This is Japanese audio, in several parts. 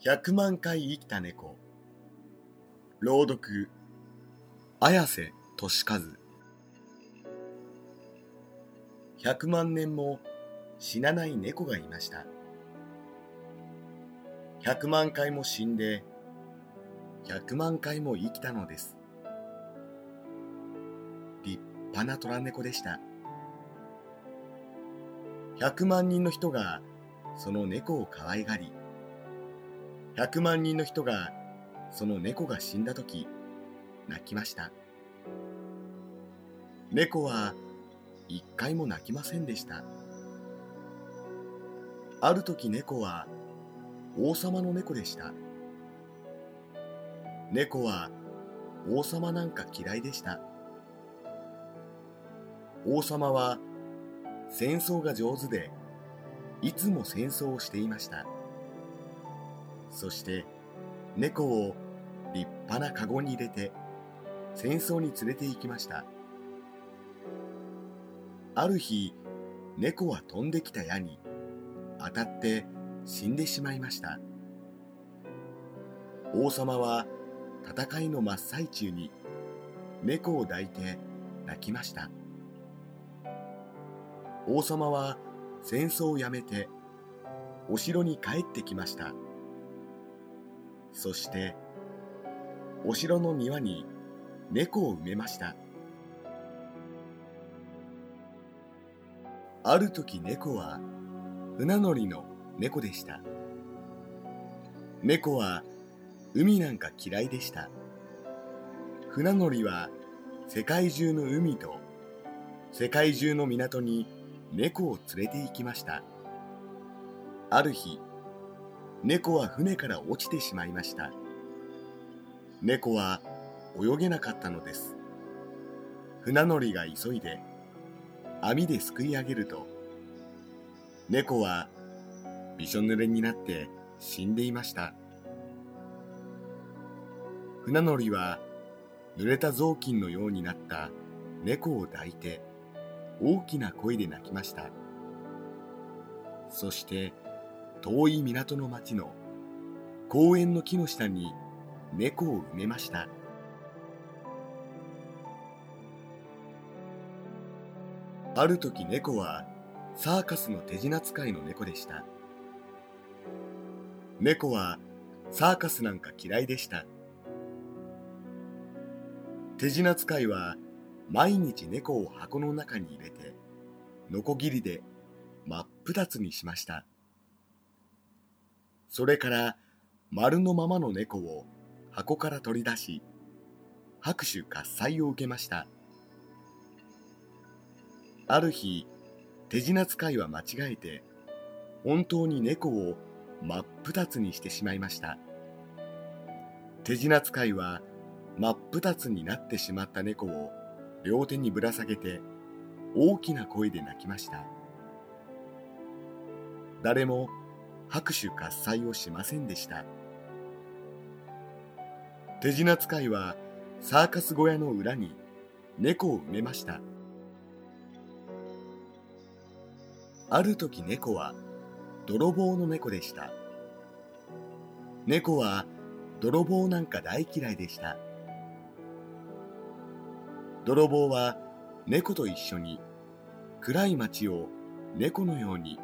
100万回生きた猫。朗読。綾瀬俊和。100万年も死なない猫がいました。100万回も死んで100万回も生きたのです。立派な虎猫でした。100万人の人がその猫を可愛がり100万人の人がその猫が死んだ時泣きました。猫は一回も泣きませんでした。ある時猫は王様の猫でした。猫は王様なんか嫌いでした。王様は戦争が上手でいつも戦争をしていました。そして猫を立派なカゴに入れて戦争に連れて行きました。ある日猫は飛んできた矢に当たって死んでしまいました。王様は戦いの真っ最中に猫を抱いて泣きました。王様は戦争をやめてお城に帰ってきました。そしてお城の庭に猫を埋めました。ある時猫は船乗りの猫でした。猫は海なんか嫌いでした。船乗りは世界中の海と世界中の港に猫を連れて行きました。ある日猫は船から落ちてしまいました。猫は泳げなかったのです。船乗りが急いで網ですくい上げると猫はびしょ濡れになって死んでいました。船乗りは濡れた雑巾のようになった猫を抱いて大きな声で泣きました。そして遠い港の町の公園の木の下に猫を埋めました。ある時猫はサーカスの手品使いの猫でした。猫はサーカスなんか嫌いでした。手品使いは毎日猫を箱の中に入れてノコギリで真っ二つにしました。それから丸のままの猫を箱から取り出し拍手喝采を受けました。ある日手品使いは間違えて本当に猫を真っ二つにしてしまいました。手品使いは真っ二つになってしまった猫を両手にぶら下げて大きな声で泣きました。誰も拍手喝采をしませんでした。手品使いはサーカス小屋の裏に猫を埋めました。ある時猫は泥棒の猫でした。猫は泥棒なんか大嫌いでした。泥棒は猫と一緒に暗い街を猫のように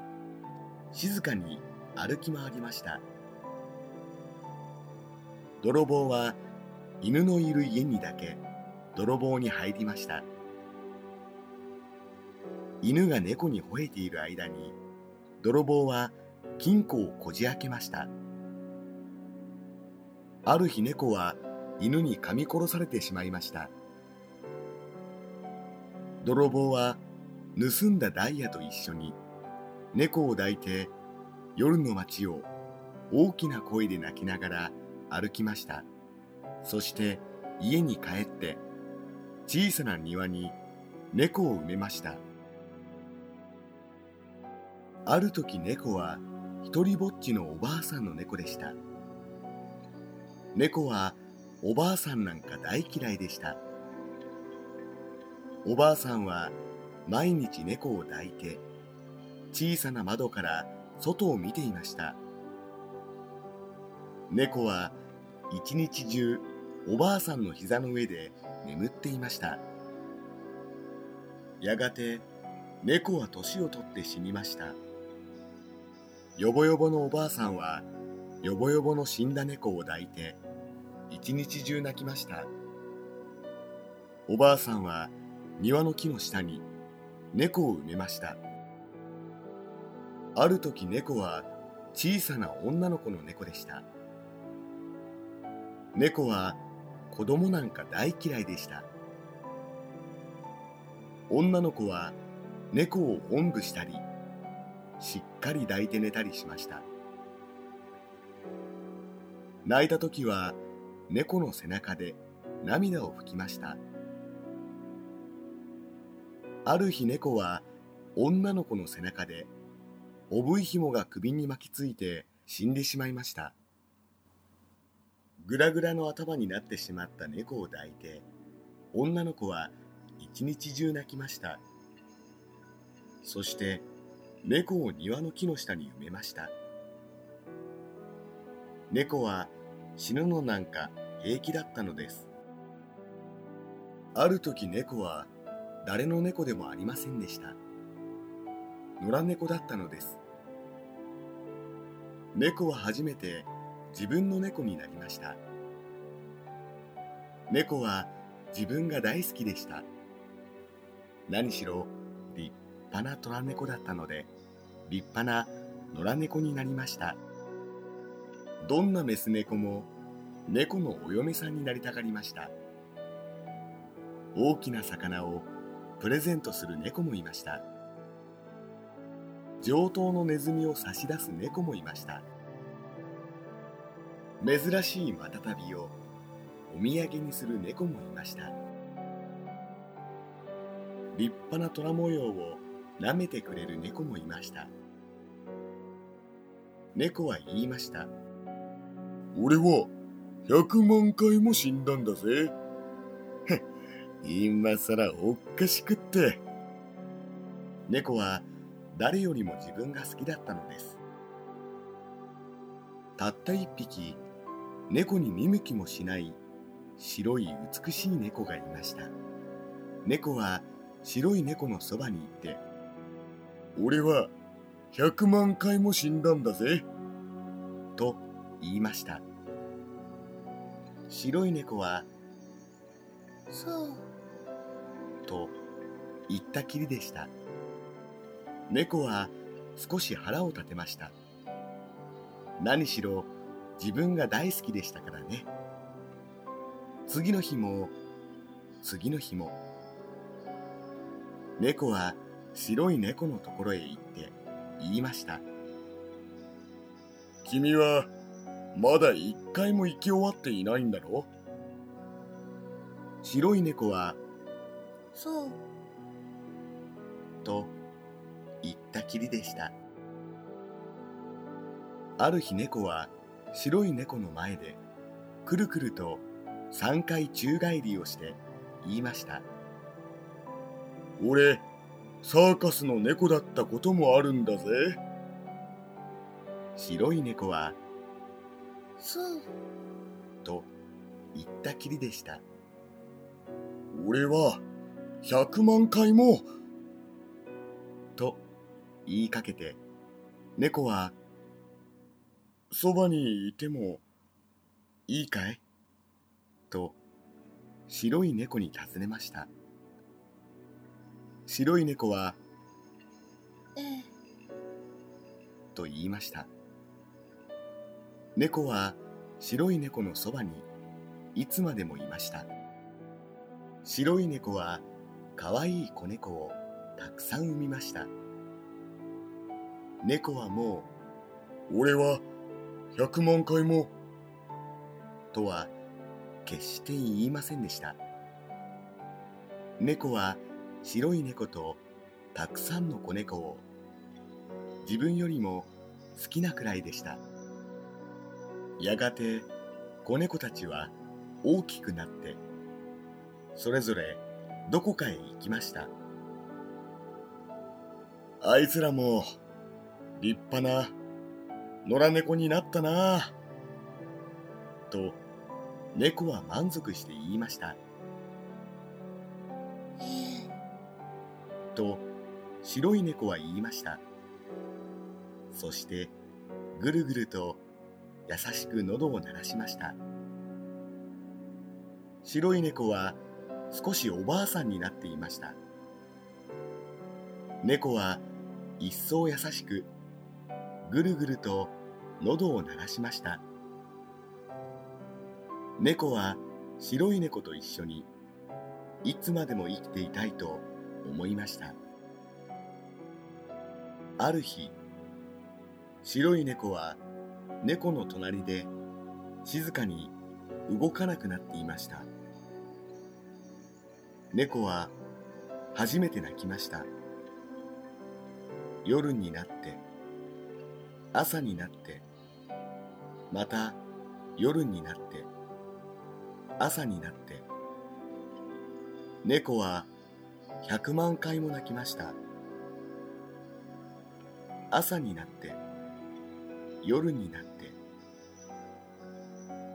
静かに歩き回りました。泥棒は犬のいる家にだけ泥棒に入りました。犬が猫に吠えている間に泥棒は金庫をこじ開けました。ある日猫は犬に噛み殺されてしまいました。泥棒は盗んだダイヤと一緒に猫を抱いて夜の街を大きな声で泣きながら歩きました。そして家に帰って小さな庭に猫を埋めました。ある時猫は一りぼっちのおばあさんの猫でした。猫はおばあさんなんか大嫌いでした。おばあさんは毎日猫を抱いて小さな窓から外を見ていました。猫は一日中おばあさんの膝の上で眠っていました。やがて猫は年を取って死にました。よぼよぼのおばあさんはよぼよぼの死んだ猫を抱いて一日中泣きました。おばあさんは庭の木の下に猫を埋めました。ある時猫は小さな女の子の猫でした。猫は子供なんか大嫌いでした。女の子は猫をおんぶしたりしっかり抱いて寝たりしました。泣いた時は猫の背中で涙を拭きました。ある日猫は女の子の背中でおぶい紐が首に巻きついて死んでしまいました。ぐらぐらの頭になってしまった猫を抱いて女の子は一日中泣きました。そして猫を庭の木の下に埋めました。猫は死ぬのなんか平気だったのです。ある時猫は誰の猫でもありませんでした。野良猫だったのです。猫は初めて自分の猫になりました。猫は自分が大好きでした。何しろ立派な虎猫だったので立派な野良猫になりました。どんなメス猫も猫のお嫁さんになりたがりました。大きな魚をプレゼントする猫もいました。上等のネズミを差し出す猫もいました珍しいマタタビをお土産にする猫もいました立派な虎模様を舐めてくれる猫もいました猫は言いました俺は100万回も死んだんだぜ。今さらおっかしくって。猫は誰よりも自分が好きだったのです。たった一匹、猫に見向きもしない白い美しい猫がいました。猫は白い猫のそばに行って、俺は100万回も死んだんだぜ。と言いました。白い猫は、そう。と言ったきりでした。猫は少し腹を立てました。何しろ自分が大好きでしたからね。次の日も、次の日も。猫は白い猫のところへ行って言いました。君はまだ一回も生き終わっていないんだろ？白い猫は、そう。と言ったきりでした。ある日猫は白い猫の前でくるくると三回宙返りをして言いました。俺、サーカスの猫だったこともあるんだぜ。白い猫はそうと言ったきりでした俺は100万回もと言いかけて猫はそばにいてもいいかい？と白い猫に尋ねました。白い猫はええ。と言いました。猫は白い猫のそばにいつまでもいました。白い猫はかわいい子猫をたくさん産みました猫はもう俺は100万回もとは決して言いませんでした猫は白い猫とたくさんの子猫を自分よりも好きなくらいでした。やがて子猫たちは大きくなってそれぞれどこかへ行きましたあいつらも立派な野良猫になったな。あと猫は満足して言いました。と白い猫は言いました。そしてぐるぐると優しく喉を鳴らしました。白い猫は少しおばあさんになっていました。猫は一層優しくぐるぐると喉を鳴らしました。猫は白い猫と一緒にいつまでも生きていたいと思いました。ある日白い猫は猫の隣で静かに動かなくなっていました。猫は初めて泣きました。夜になって朝になってまた夜になって朝になって猫は100万回も泣きました。朝になって夜になって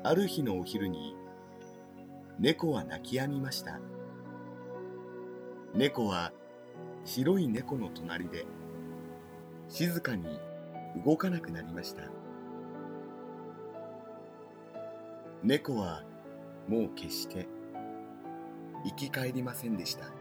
ある日のお昼に猫は泣き止みました。猫は白い猫の隣で静かに動かなくなりました。猫はもう決して生き返りませんでした。